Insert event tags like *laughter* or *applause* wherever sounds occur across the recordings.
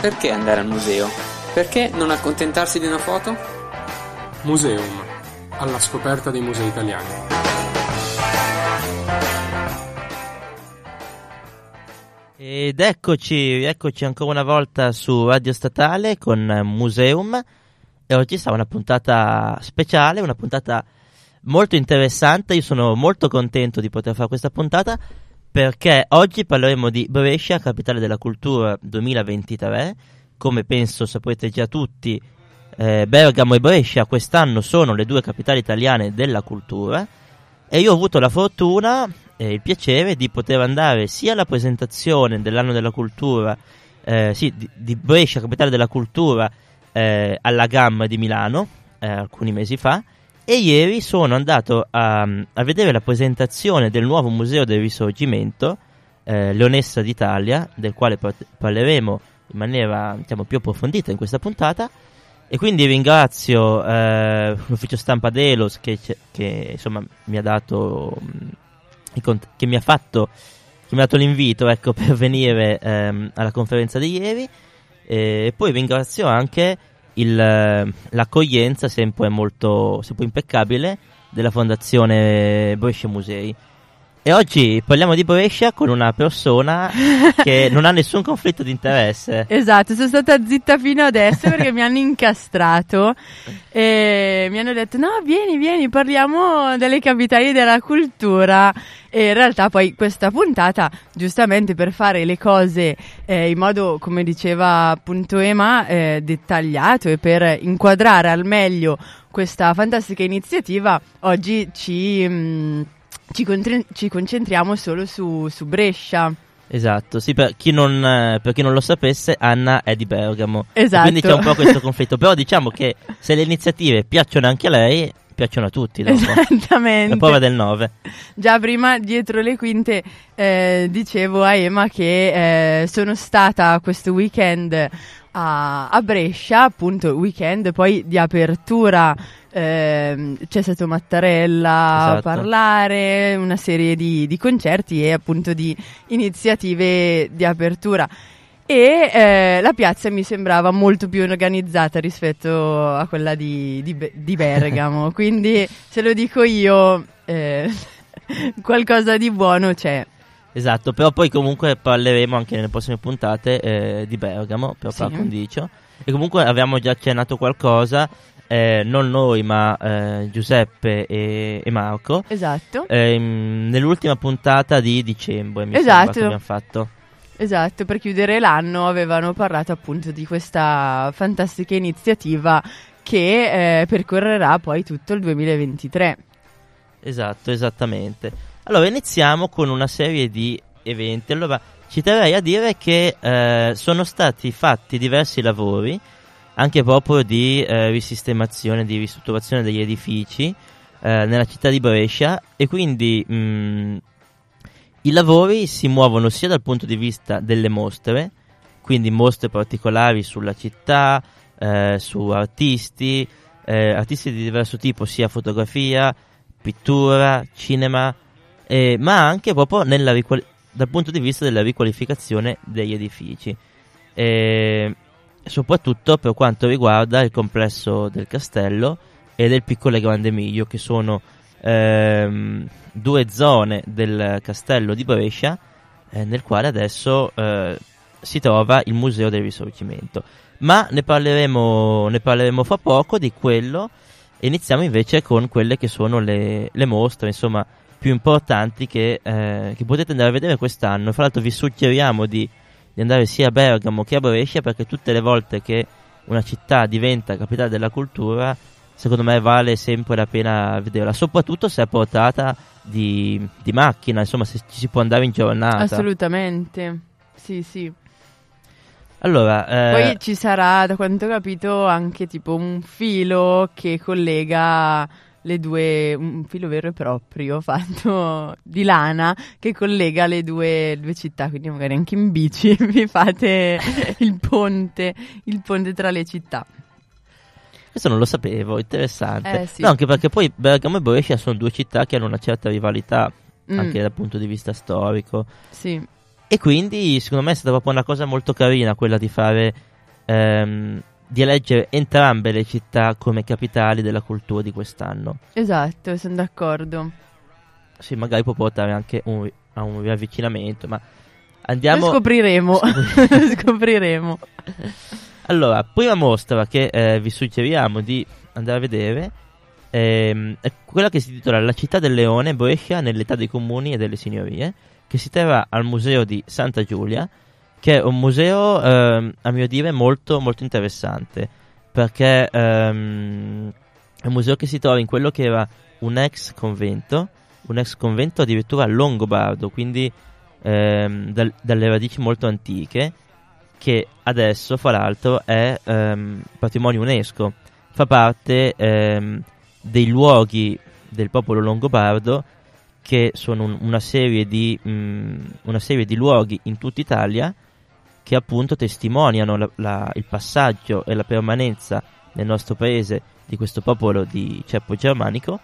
Perché andare al museo? Perché non accontentarsi di una foto? Museum, alla scoperta dei musei italiani. Ed eccoci, eccoci ancora una volta su Radio Statale con Museum e oggi sarà una puntata speciale, una puntata molto interessante, io sono molto contento di poter fare questa puntata perché oggi parleremo di Brescia, capitale della cultura 2023. Come penso saprete già tutti, eh, Bergamo e Brescia quest'anno sono le due capitali italiane della cultura e io ho avuto la fortuna e il piacere di poter andare sia alla presentazione dell'anno della cultura, eh, sì, di, di, Brescia, capitale della cultura, eh, alla Gamma di Milano, eh, alcuni mesi fa, e ieri sono andato a, a, vedere la presentazione del nuovo museo del risorgimento, eh, Leonessa d'Italia, del quale parleremo in maniera diciamo, più approfondita in questa puntata. E quindi ringrazio eh, l'ufficio stampa Delos che, che insomma, mi ha dato, che mi ha fatto, che mi ha dato l'invito ecco, *laughs* per venire ehm, alla conferenza di ieri. E poi ringrazio anche il, l'accoglienza sempre molto sempre impeccabile della fondazione Brescia Musei. E oggi parliamo di Brescia con una persona *laughs* che non ha nessun conflitto di interesse. Esatto, sono stata zitta fino adesso perché mi hanno incastrato e mi hanno detto no, vieni, vieni, parliamo delle capitali della cultura. E in realtà poi questa puntata, giustamente per fare le cose eh, in modo, come diceva appunto Ema, eh, dettagliato e per inquadrare al meglio questa fantastica iniziativa, oggi ci... Mh, mm, ci, contri- ci concentriamo solo su, su Brescia. Esatto, sì, per chi, non, eh, per chi, non, lo sapesse, Anna è di Bergamo. Esatto. Quindi c'è un po' questo *laughs* conflitto. Però diciamo che se le iniziative piacciono anche a lei, piacciono a tutti. Dopo. Esattamente. La prova del 9. Già prima, dietro le quinte, eh, dicevo a Emma che eh, sono stata questo weekend a, a Brescia, appunto, weekend poi di apertura eh, c'è stato Mattarella esatto. a parlare, una serie di, di, concerti e appunto di iniziative di apertura. E eh, la piazza mi sembrava molto più organizzata rispetto a quella di, di, di Bergamo. *laughs* Quindi, se lo dico io, eh, *laughs* qualcosa di buono c'è. Esatto, però poi comunque parleremo anche nelle prossime puntate eh, di Bergamo, per sì. par condicio. E comunque abbiamo già accennato qualcosa eh, non noi ma eh, Giuseppe e, e, Marco. Esatto. Ehm, nell'ultima puntata di dicembre mi esatto. che abbiamo fatto. Esatto, per chiudere l'anno avevano parlato appunto di questa fantastica iniziativa che eh, percorrerà poi tutto il 2023. Esatto, esattamente. Allora iniziamo con una serie di eventi. Allora ci terrei a dire che eh, sono stati fatti diversi lavori anche proprio di eh, risistemazione, di ristrutturazione degli edifici eh, nella città di Brescia e quindi mh, mm, i lavori si muovono sia dal punto di vista delle mostre, quindi mostre particolari sulla città, eh, su artisti, eh, artisti di diverso tipo, sia fotografia, pittura, cinema, eh, ma anche proprio riquali- dal punto di vista della riqualificazione degli edifici. Eh, soprattutto per quanto riguarda il complesso del castello e del piccolo e grande Miglio, che sono ehm, due zone del castello di Brescia, eh, nel quale adesso eh, si trova il Museo del Risorgimento. Ma ne parleremo, ne parleremo fra poco di quello iniziamo invece con quelle che sono le, le mostre, insomma, più importanti che, eh, che potete andare a vedere quest'anno. Fra l'altro vi suggeriamo di di andare sia a Bergamo che a Brescia perché tutte le volte che una città diventa capitale della cultura secondo me vale sempre la pena vederla soprattutto se è portata di, di macchina insomma se ci si può andare in giornata. Assolutamente. Sì sì. Allora, eh... poi ci sarà, da quanto ho capito, anche tipo un filo che collega le due, un filo vero e proprio *laughs* fatto di lana che collega le due, due città, quindi magari anche in bici *laughs* vi fate *laughs* il ponte, il ponte tra le città. Questo non lo sapevo, interessante. Eh, sì. No, anche perché poi Bergamo e Brescia sono due città che hanno una certa rivalità, mm. anche dal punto di vista storico. Sì. E quindi secondo me è stata proprio una cosa molto carina quella di fare ehm, di eleggere entrambe le città come capitali della cultura di quest'anno. Esatto, sono d'accordo. Sì, magari può portare anche un, a un riavvicinamento, ma andiamo... Lo scopriremo, *laughs* scopriremo. Allora, prima mostra che eh, vi suggeriamo di andare a vedere ehm, è quella che si intitola La città del leone, Brescia nell'età dei comuni e delle signorie, che si terrà al museo di Santa Giulia, che è un museo, ehm, a mio dire, molto, molto interessante, perché ehm, è un museo che si trova in quello che era un ex convento, un ex convento addirittura longobardo, quindi ehm, dal, dalle radici molto antiche, che adesso, fra l'altro, è ehm, patrimonio UNESCO, fa parte ehm, dei luoghi del popolo longobardo che sono un, una, serie di, mh, una serie di luoghi in tutta Italia che appunto testimoniano la, la, il passaggio e la permanenza nel nostro paese di questo popolo di ceppo germanico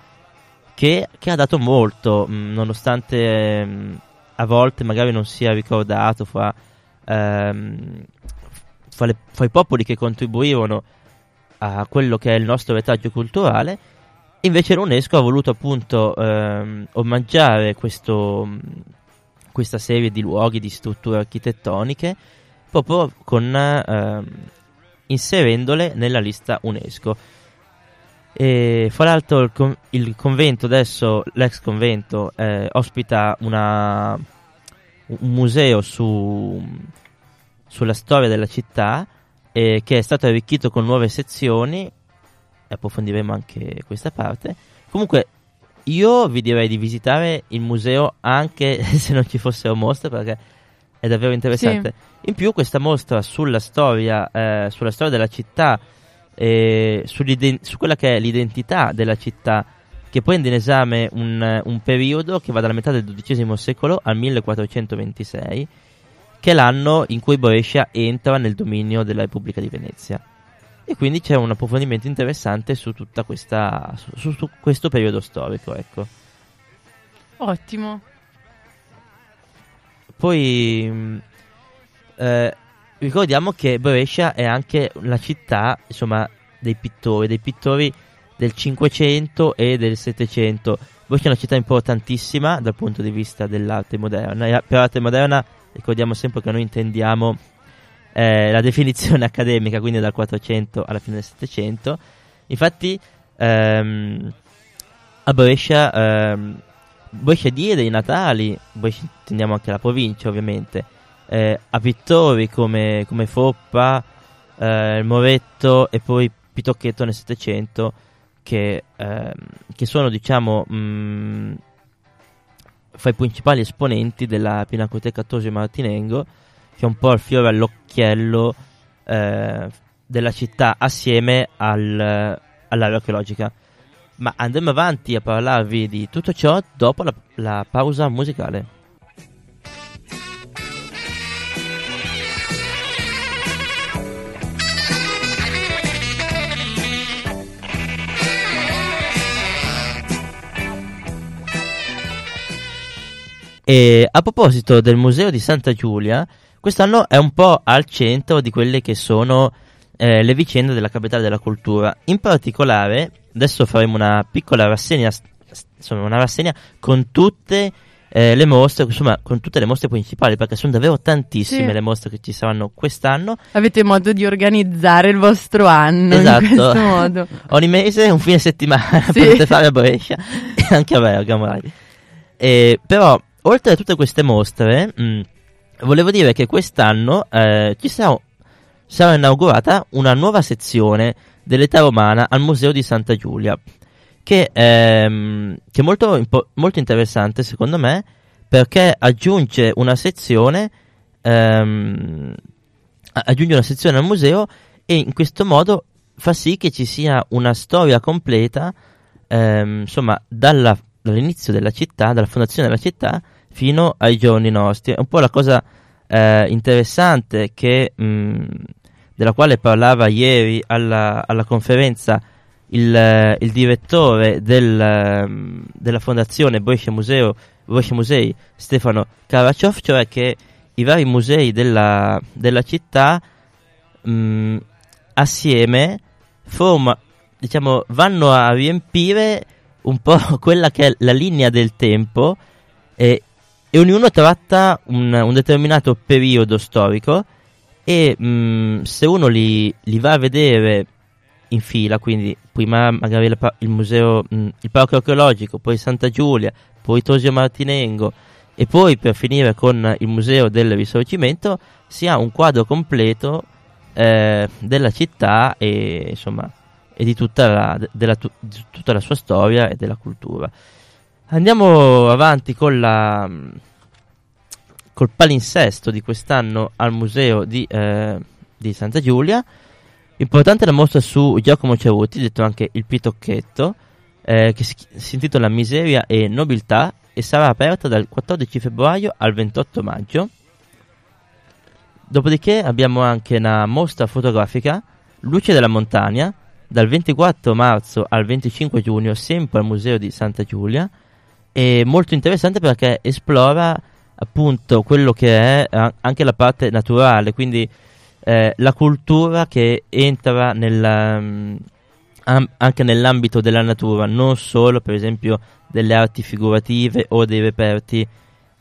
che, che ha dato molto, mh, nonostante mh, a volte magari non sia ricordato fra, ehm, fra, le, fra i popoli che contribuivano a quello che è il nostro retaggio culturale. Invece l'UNESCO ha voluto appunto ehm, omaggiare questo, questa serie di luoghi, di strutture architettoniche, proprio con, ehm, inserendole nella lista UNESCO. E fra l'altro il, con- il convento adesso, l'ex convento, eh, ospita una, un museo su, sulla storia della città eh, che è stato arricchito con nuove sezioni approfondiremo anche questa parte comunque io vi direi di visitare il museo anche *laughs* se non ci fossero mostre perché è davvero interessante Sì. in più questa mostra sulla storia eh, sulla storia della città eh, su quella che è l'identità della città che prende in esame un, un periodo che va dalla metà del XII secolo al 1426 che è l'anno in cui Brescia entra nel dominio della Repubblica di Venezia. E quindi c'è un approfondimento interessante su tutta questa su- su questo periodo storico, ecco. Ottimo. Poi mh, eh, ricordiamo che Brescia è anche la città, insomma, dei pittori, dei pittori del 500 e del 700. Brescia è una città importantissima dal punto di vista dell'arte moderna. E per arte moderna ricordiamo sempre che noi intendiamo eh, la definizione *laughs* accademica, quindi dal 400 alla fine del 700. Infatti, ehm, a Brescia, ehm, Brescia diede i natali, Brescia intendiamo anche la provincia ovviamente, eh, a pittori come, come Foppa, eh, Moretto e poi Pitocchetto nel 700 che, ehm, che sono diciamo mh, fra i principali esponenti della Pinacoteca Tosio Martinengo che è un po' il fiore all'occhiello eh, della città assieme al, all'area archeologica. Ma andremo avanti a parlarvi di tutto ciò dopo la, la pausa musicale. E a proposito del museo di Santa Giulia, quest'anno è un po' al centro di quelle che sono eh, le vicende della capitale della cultura. In particolare, adesso faremo una piccola rassegna, insomma, una rassegna con tutte eh, le mostre, insomma, con tutte le mostre principali, perché sono davvero tantissime Sì. le mostre che ci saranno quest'anno. Avete modo di organizzare il vostro anno Esatto. in questo *laughs* modo. Ogni mese un fine settimana Sì. potete fare a Brescia e *laughs* anche a Bergamo. dai. E, però, oltre a tutte queste mostre, mh, volevo dire che quest'anno eh, ci sarà, sarà inaugurata una nuova sezione dell'età romana al Museo di Santa Giulia, che, ehm, che è molto, molto interessante secondo me, perché aggiunge una sezione ehm, aggiunge una sezione al museo e in questo modo fa sì che ci sia una storia completa, ehm, insomma, dalla- dall'inizio della città, dalla fondazione della città fino ai giorni nostri. È un po' la cosa eh, interessante che, mh, della quale parlava ieri alla, alla conferenza il, eh, il direttore del, ehm, della fondazione Brescia Museo, Brescia Musei, Stefano Karaciov, cioè che i vari musei della, della città mh, assieme forma, diciamo, vanno a riempire un po' *laughs* quella che è la linea del tempo eh, e ognuno tratta un, un determinato periodo storico e mh, se uno li, li, va a vedere in fila, quindi prima magari la, il museo, mh, il parco archeologico, poi Santa Giulia, poi Tosio Martinengo e poi per finire con il museo del risorgimento, si ha un quadro completo eh, della città e insomma e di tutta la, della, di tutta la sua storia e della cultura. Andiamo avanti con la col palinsesto di quest'anno al museo di, eh, di Santa Giulia. Importante la mostra su Giacomo Ceruti, detto anche il Pitocchetto, eh, che si, si intitola Miseria e Nobiltà e sarà aperta dal 14 febbraio al 28 maggio. Dopodiché abbiamo anche una mostra fotografica, Luce della Montagna, dal 24 marzo al 25 giugno, sempre al Museo di Santa Giulia. È molto interessante perché esplora appunto quello che è anche la parte naturale, quindi eh, la cultura che entra nella, um, am- anche nell'ambito della natura, non solo per esempio delle arti figurative o dei reperti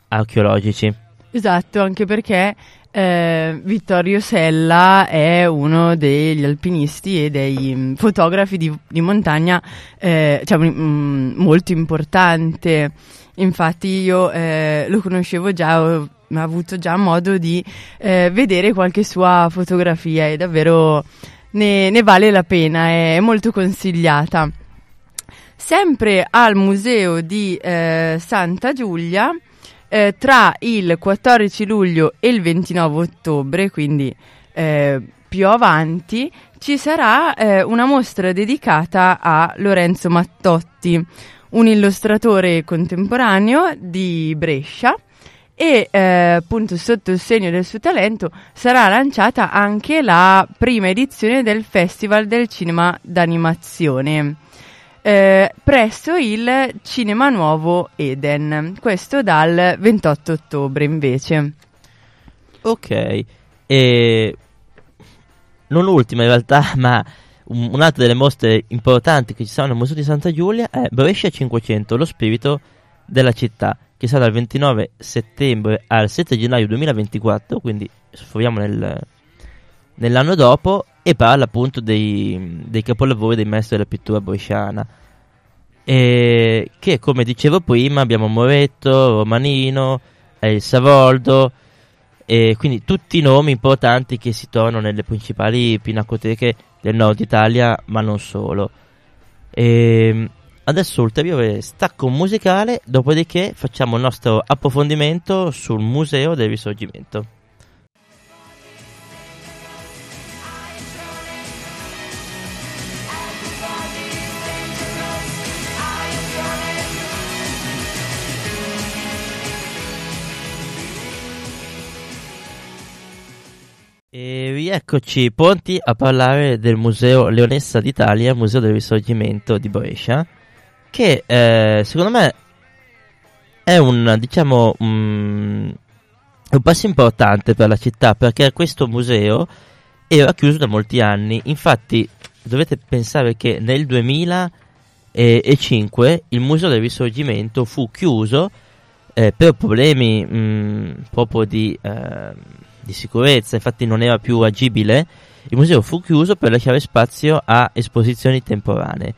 archeologici. Esatto, anche perché eh, Vittorio Sella è uno degli alpinisti e dei um, fotografi di, di montagna eh, cioè, um, molto importante. Infatti io eh, lo conoscevo già, ho avuto già modo di eh, vedere qualche sua fotografia e davvero ne, ne vale la pena, è molto consigliata. Sempre al museo di eh, Santa Giulia, eh, tra il 14 luglio e il 29 ottobre, quindi eh, più avanti, ci sarà eh, una mostra dedicata a Lorenzo Mattotti, un illustratore contemporaneo di Brescia e eh, appunto sotto il segno del suo talento sarà lanciata anche la prima edizione del Festival del Cinema d'Animazione eh, presso il Cinema Nuovo Eden, questo dal 28 ottobre invece. Ok, e non ultima in realtà, *laughs* ma un, un'altra delle mostre importanti che ci sono al Museo di Santa Giulia è Brescia 500, lo spirito della città, che sarà dal 29 settembre al 7 gennaio 2024, quindi sforiamo nel, nell'anno dopo, e parla appunto dei, dei capolavori dei maestri della pittura bresciana. E che come dicevo prima abbiamo Moretto, Romanino, eh, Savoldo, e quindi tutti i nomi importanti che si trovano nelle principali pinacoteche del nord Italia, ma non solo. E adesso ulteriore stacco musicale, dopodiché facciamo il nostro approfondimento sul Museo del Risorgimento. E rieccoci pronti a parlare del Museo Leonessa d'Italia, Museo del Risorgimento di Brescia, che eh, secondo me è un, diciamo, un, un passo importante per la città perché questo museo era chiuso da molti anni. Infatti, dovete pensare che nel 2005 il Museo del Risorgimento fu chiuso eh, per problemi mh, proprio di. Eh, di sicurezza, infatti non era più agibile, il museo fu chiuso per lasciare spazio a esposizioni temporanee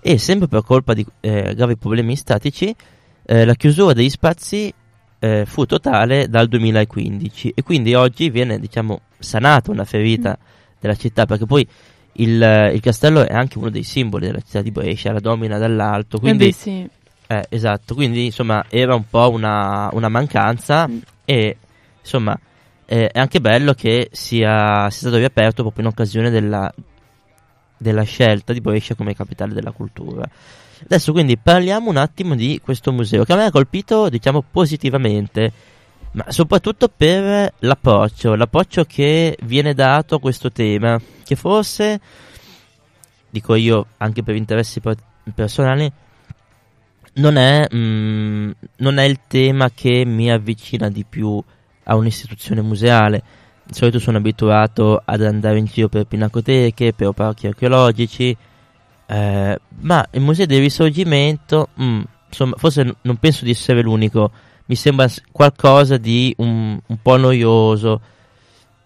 e sempre per colpa di eh, gravi problemi statici eh, la chiusura degli spazi eh, fu totale dal 2015 e quindi oggi viene diciamo sanata una ferita mm. della città perché poi il, il, castello è anche uno dei simboli della città di Brescia, la domina dall'alto, eh quindi, beh, sì. eh, esatto, quindi insomma era un po' una, una mancanza mm. e insomma eh, è anche bello che sia, sia, stato riaperto proprio in occasione della, della scelta di Brescia come capitale della cultura. Adesso quindi parliamo un attimo di questo museo che a me ha colpito diciamo positivamente, ma soprattutto per l'approccio, l'approccio che viene dato a questo tema, che forse, dico io anche per interessi personali, non è, mm, non è il tema che mi avvicina di più a un'istituzione museale. di solito sono abituato ad andare in giro per pinacoteche, per parchi archeologici, eh, ma il Museo del Risorgimento, mm, insomma, forse n- non penso di essere l'unico, mi sembra qualcosa di un, un po' noioso.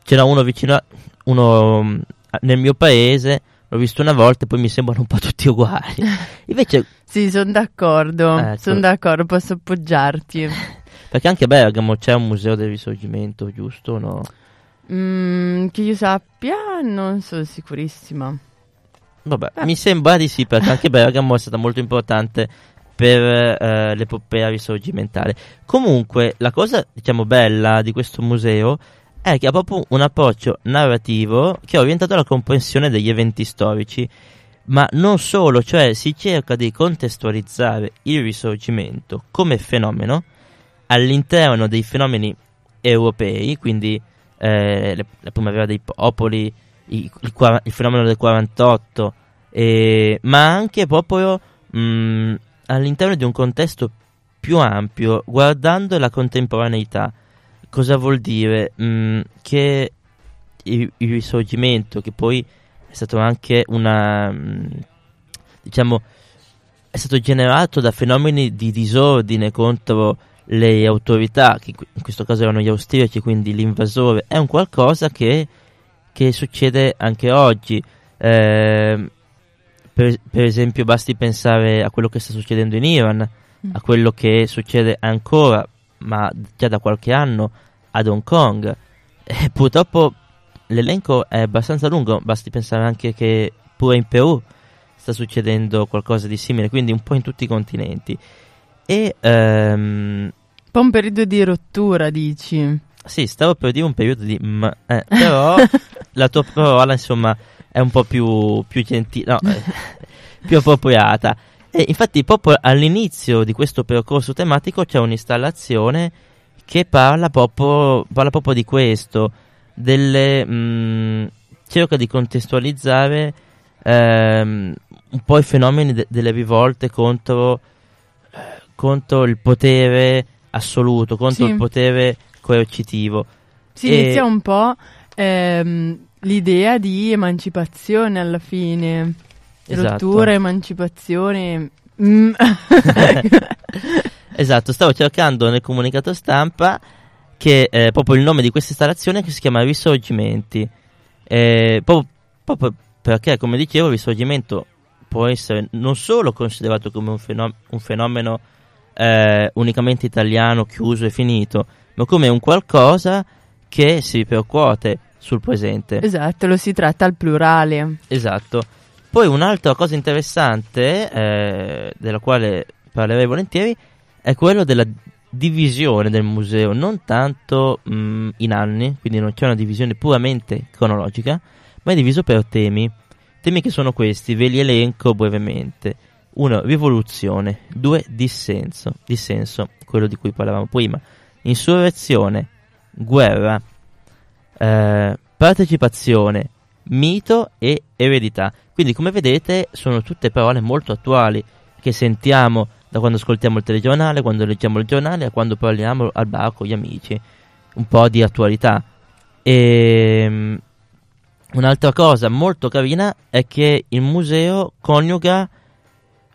C'era uno vicino, a, uno mm, nel mio paese, l'ho visto una volta e poi mi sembrano un po' tutti uguali. *laughs* Invece, Sì, sono d'accordo, Ecco. sono d'accordo, posso appoggiarti. *laughs* perché anche a Bergamo c'è un museo del risorgimento, giusto? o No? Mm, che io sappia, non sono sicurissima. Vabbè, Ah. mi sembra di sì, perché anche *laughs* Bergamo è stata molto importante per eh, l'epopea risorgimentale. Comunque, la cosa, diciamo, bella di questo museo è che ha proprio un approccio narrativo che è orientato alla comprensione degli eventi storici, ma non solo, cioè si cerca di contestualizzare il risorgimento come fenomeno all'interno dei fenomeni europei, quindi eh, le- la primavera dei popoli, il, qua- il fenomeno del 48, eh, ma anche proprio mh, all'interno di un contesto più ampio, guardando la contemporaneità. Cosa vuol dire? Mh, che il, il risorgimento, che poi è stato anche una, mh, diciamo, è stato generato da fenomeni di disordine contro le autorità, che in que- in questo caso erano gli austriaci, quindi l'invasore, è un qualcosa che, che succede anche oggi. Ehm, per, per esempio, basti pensare a quello che sta succedendo in Iran, a quello che succede ancora, ma già da qualche anno, ad Hong Kong. E purtroppo l'elenco è abbastanza lungo, basti pensare anche che pure in Perù sta succedendo qualcosa di simile, quindi un po' in tutti i continenti. E ehm, Un po' un periodo di rottura, dici. sì, stavo per dire un periodo di m, eh, però *laughs* la tua parola insomma è un po' più, più gentile, no, eh, *laughs* più appropriata. E infatti proprio all'inizio di questo percorso tematico c'è un'installazione che parla proprio, parla proprio di questo, delle, mh, cerca di contestualizzare ehm, un po' i fenomeni de- delle rivolte contro, contro il potere assoluto, contro Sì. il potere coercitivo. Si E- inizia un po' ehm, l'idea di emancipazione alla fine. Esatto. Rottura, emancipazione. mm. *laughs* Esatto, stavo cercando nel comunicato stampa che eh, proprio il nome di questa installazione che si chiama Risorgimenti. Eh, proprio, proprio perché, come dicevo, il risorgimento può essere non solo considerato come un, fenom- un fenomeno eh, unicamente italiano, chiuso e finito, ma come un qualcosa che si ripercuote sul presente. esatto, lo si tratta al plurale. Esatto. Poi un'altra cosa interessante, eh, della quale parlerei volentieri, è quello della divisione del museo, non tanto mh, in anni, quindi non c'è una divisione puramente cronologica, ma è diviso per temi. Temi che sono questi, ve li elenco brevemente. 1. Rivoluzione. 2. Dissenso. Dissenso, quello di cui parlavamo prima. Insurrezione. Guerra. eh, partecipazione. Mito e eredità. Quindi, come vedete, sono tutte parole molto attuali che sentiamo da quando ascoltiamo il telegiornale, quando leggiamo il giornale, a quando parliamo al bar con gli amici. Un po' di attualità. E un'altra cosa molto carina è che il museo coniuga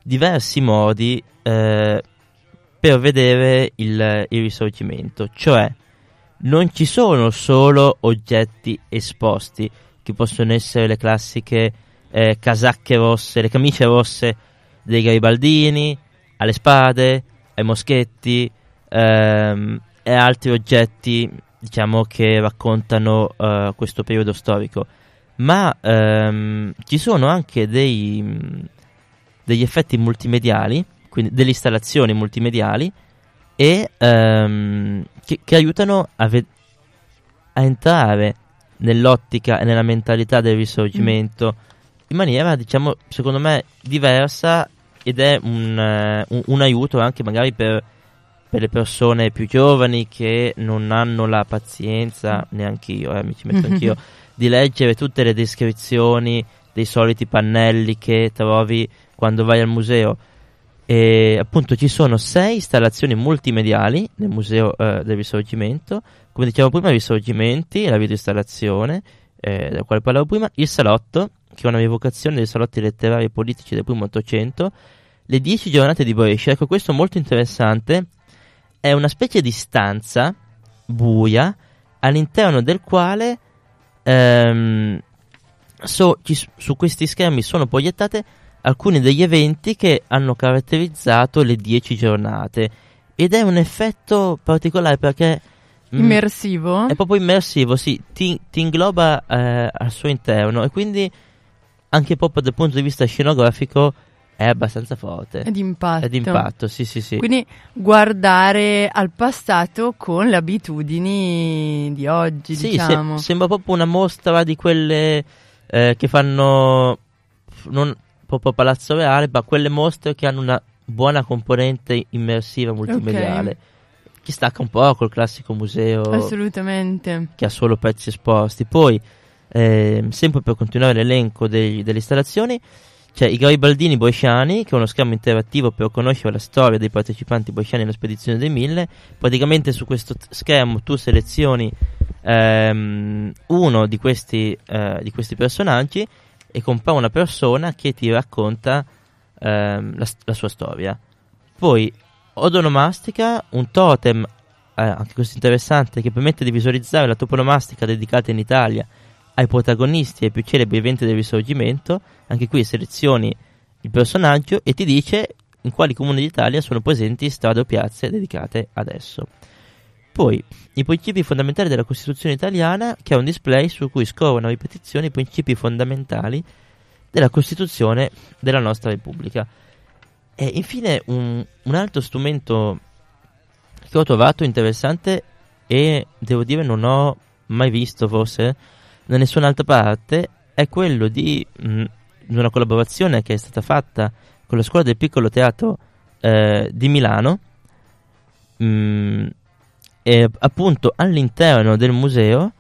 diversi modi eh, per vedere il, il risorgimento, cioè non ci sono solo oggetti esposti, che possono essere le classiche eh, casacche rosse, le camicie rosse dei garibaldini, alle spade, ai moschetti ehm, e altri oggetti, diciamo, che raccontano eh, questo periodo storico. Ma ehm, ci sono anche dei, degli effetti multimediali, quindi delle installazioni multimediali, e ehm, che, che aiutano a, ve- a entrare nell'ottica e nella mentalità del risorgimento in maniera, diciamo, secondo me diversa ed è un, eh, un- un aiuto anche magari per, per le persone più giovani che non hanno la pazienza, neanche io, eh, mi ci metto anch'io, di leggere tutte le descrizioni dei soliti pannelli che trovi quando vai al museo. E appunto ci sono sei installazioni multimediali nel Museo eh, del Risorgimento, come dicevamo prima, i risorgimenti, la videoinstallazione, eh, della quale parlavo prima, il salotto, che è una rievocazione dei salotti letterari e politici del primo Ottocento, le dieci giornate di Brescia. Ecco, questo è molto interessante, è una specie di stanza buia all'interno del quale ehm, so, ci, su questi schermi sono proiettate alcuni degli eventi che hanno caratterizzato le dieci giornate ed è un effetto particolare perché mm, immersivo è proprio immersivo sì ti, ti ingloba eh, al suo interno e quindi anche proprio dal punto di vista scenografico è abbastanza forte. È d'impatto. È d'impatto, sì, sì, sì. Quindi guardare al passato con le abitudini di oggi, sì, diciamo. Se, sembra proprio una mostra di quelle eh, che fanno non proprio Palazzo Reale, ma quelle mostre che hanno una buona componente immersiva multimediale. Okay. Che stacca un po' col classico museo. Assolutamente. Che ha solo pezzi esposti. Poi, eh, sempre per continuare l'elenco dei, delle installazioni, c'è i Garibaldini Bresciani, che è uno schermo interattivo per conoscere la storia dei partecipanti bresciani alla spedizione dei Mille. Praticamente su questo t- schermo tu selezioni ehm, uno di questi, eh, di questi, personaggi e compare una persona che ti racconta ehm, la, la, sua storia. Poi odonomastica, un totem, eh, anche questo interessante, che permette di visualizzare la toponomastica dedicata in Italia ai protagonisti e ai più celebri eventi del risorgimento, anche qui selezioni il personaggio e ti dice in quali comuni d'Italia sono presenti strade o piazze dedicate ad esso. Poi, i principi fondamentali della Costituzione italiana, che è un display su cui scorrono a ripetizione i principi fondamentali della Costituzione della nostra Repubblica. E infine un, un altro strumento che ho trovato interessante e devo dire non ho mai visto forse da nessun'altra parte è quello di, mh, mm, una collaborazione che è stata fatta con la scuola del piccolo teatro eh, di Milano mh, mm, e appunto all'interno del museo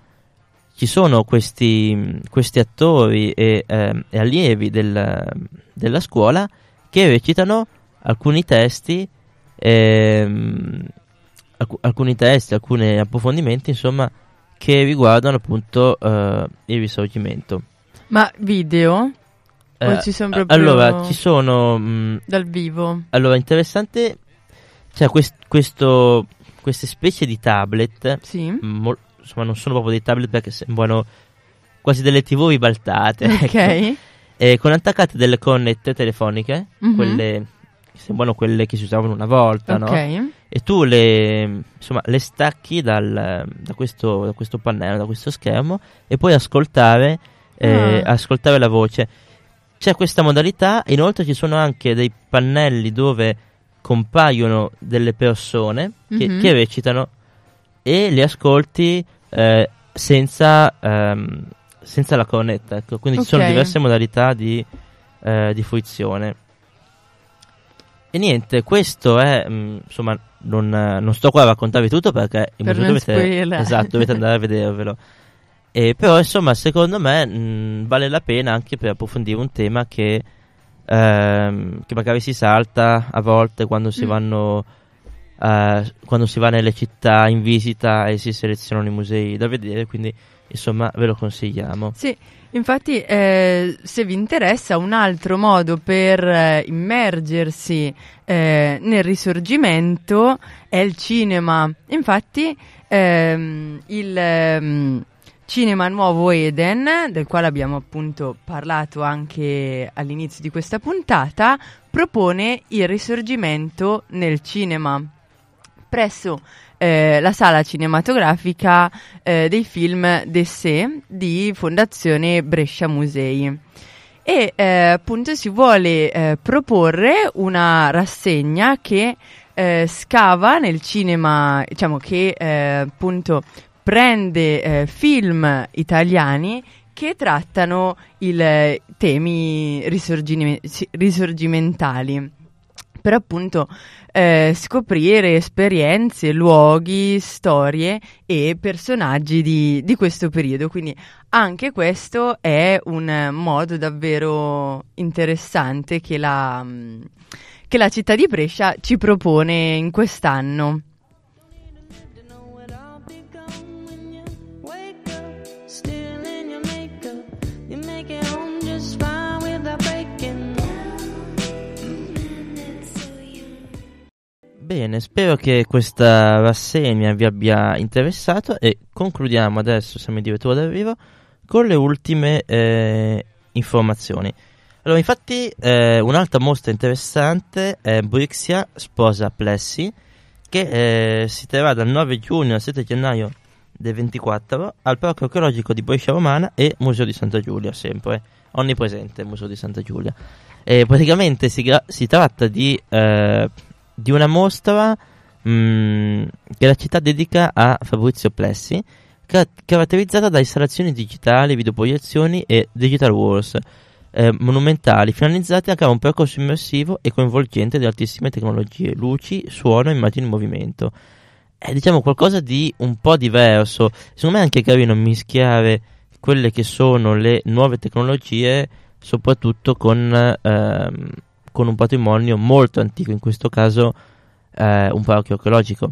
ci sono questi, questi attori e, eh, e allievi del, della scuola che recitano alcuni testi ehm, alc- alcuni testi, alcuni approfondimenti insomma che riguardano appunto uh, il risorgimento. Ma video? Eh, ci allora, ci sono... Mh, mm, dal vivo. Allora, interessante... Cioè, quest, questo, queste specie di tablet... Sì. Mo, insomma, non sono proprio dei tablet perché sembrano quasi delle tv ribaltate. Ok. Ecco, eh, con attaccate delle connette telefoniche, mm-hmm. quelle sembrano quelle che si usavano una volta, okay. no? E tu le, insomma, le stacchi dal, da, questo, da, questo, pannello, da questo schermo e puoi ascoltare, eh, ah. ascoltare la voce. C'è questa modalità, inoltre ci sono anche dei pannelli dove compaiono delle persone che, mm-hmm. che recitano e le ascolti eh, senza, ehm, senza la cornetta. Ecco. Quindi okay. ci sono diverse modalità di, eh, di fruizione. E niente, questo è, mh, mm, insomma, non, non, sto qua a raccontarvi tutto perché per dovete, esatto, dovete andare a vedervelo. *laughs* E però, insomma, secondo me mh, mm, vale la pena anche per approfondire un tema che, ehm, che magari si salta a volte quando si mm. vanno... Uh, quando si va nelle città in visita e si selezionano i musei da vedere, quindi insomma ve lo consigliamo. Sì, Infatti, eh, se vi interessa, un altro modo per eh, immergersi eh, nel risorgimento è il cinema. Infatti, ehm, il ehm, Cinema Nuovo Eden, del quale abbiamo appunto parlato anche all'inizio di questa puntata, propone il risorgimento nel cinema presso eh, la sala cinematografica eh, dei film d'essè di Fondazione Brescia Musei. E eh, appunto si vuole eh, proporre una rassegna che eh, scava nel cinema, diciamo che eh, appunto prende film italiani che trattano i temi risorgime- risorgimentali per appunto eh, scoprire esperienze, luoghi, storie e personaggi di, di, questo periodo. Quindi anche questo è un modo davvero interessante che la, che la città di Brescia ci propone in quest'anno. Bene, spero che questa rassegna vi abbia interessato e concludiamo adesso, siamo in direttura d'arrivo, con le ultime eh, informazioni. Allora, infatti, eh, un'altra mostra interessante è Brixia sposa Plessi, che eh, si terrà dal 9 giugno al 7 gennaio del 24 al Parco Archeologico di Brescia Romana e Museo di Santa Giulia, sempre onnipresente il Museo di Santa Giulia. E praticamente si, gra- si tratta di, eh, di una mostra mh, che la città dedica a Fabrizio Plessi, ca- caratterizzata da installazioni digitali, videoproiezioni e digital wars eh, monumentali finalizzati a creare un percorso immersivo e coinvolgente di altissime tecnologie, luci, suono e immagini in movimento. È diciamo qualcosa di un po' diverso. Secondo me è anche carino mischiare quelle che sono le nuove tecnologie, soprattutto con, ehm, con un patrimonio molto antico, in questo caso eh, un parco archeologico.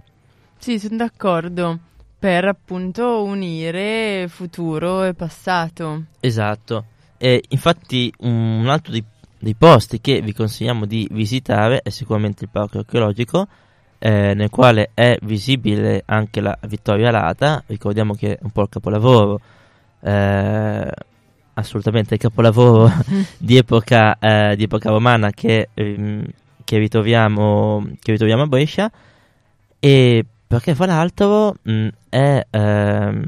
Sì, sono d'accordo. Per appunto unire futuro e passato. Esatto. E infatti un altro dei, dei posti che vi consigliamo di visitare è sicuramente il parco archeologico, eh, nel quale è visibile anche la Vittoria Lata. Ricordiamo che è un po' il capolavoro, eh, assolutamente il capolavoro *laughs* di epoca, eh, di epoca romana che, ehm, che, ritroviamo, che ritroviamo a Brescia. E perché fra l'altro mh, è, ehm,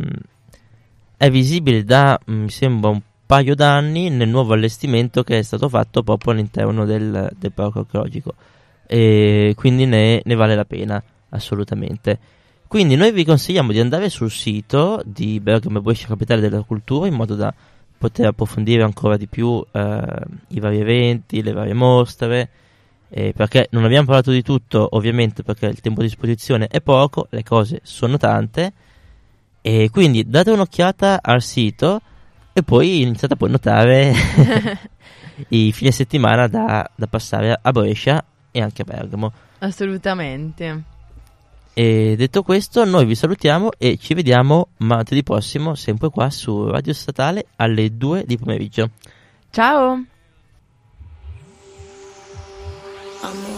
è visibile da mh, mi sembra un paio d'anni nel nuovo allestimento che è stato fatto proprio all'interno del, del parco archeologico e quindi ne, ne, vale la pena assolutamente quindi noi vi consigliamo di andare sul sito di Bergamo Brescia Capitale della Cultura in modo da poter approfondire ancora di più eh, i vari eventi, le varie mostre eh, perché non abbiamo parlato di tutto ovviamente perché il tempo a disposizione è poco, le cose sono tante e quindi date un'occhiata al sito e poi iniziate a poi notare *laughs* *laughs* i fine settimana da, da, passare a Brescia e anche a Bergamo. Assolutamente. E detto questo, noi vi salutiamo e ci vediamo martedì prossimo, sempre qua su Radio Statale alle 2 di pomeriggio. Ciao! Amore.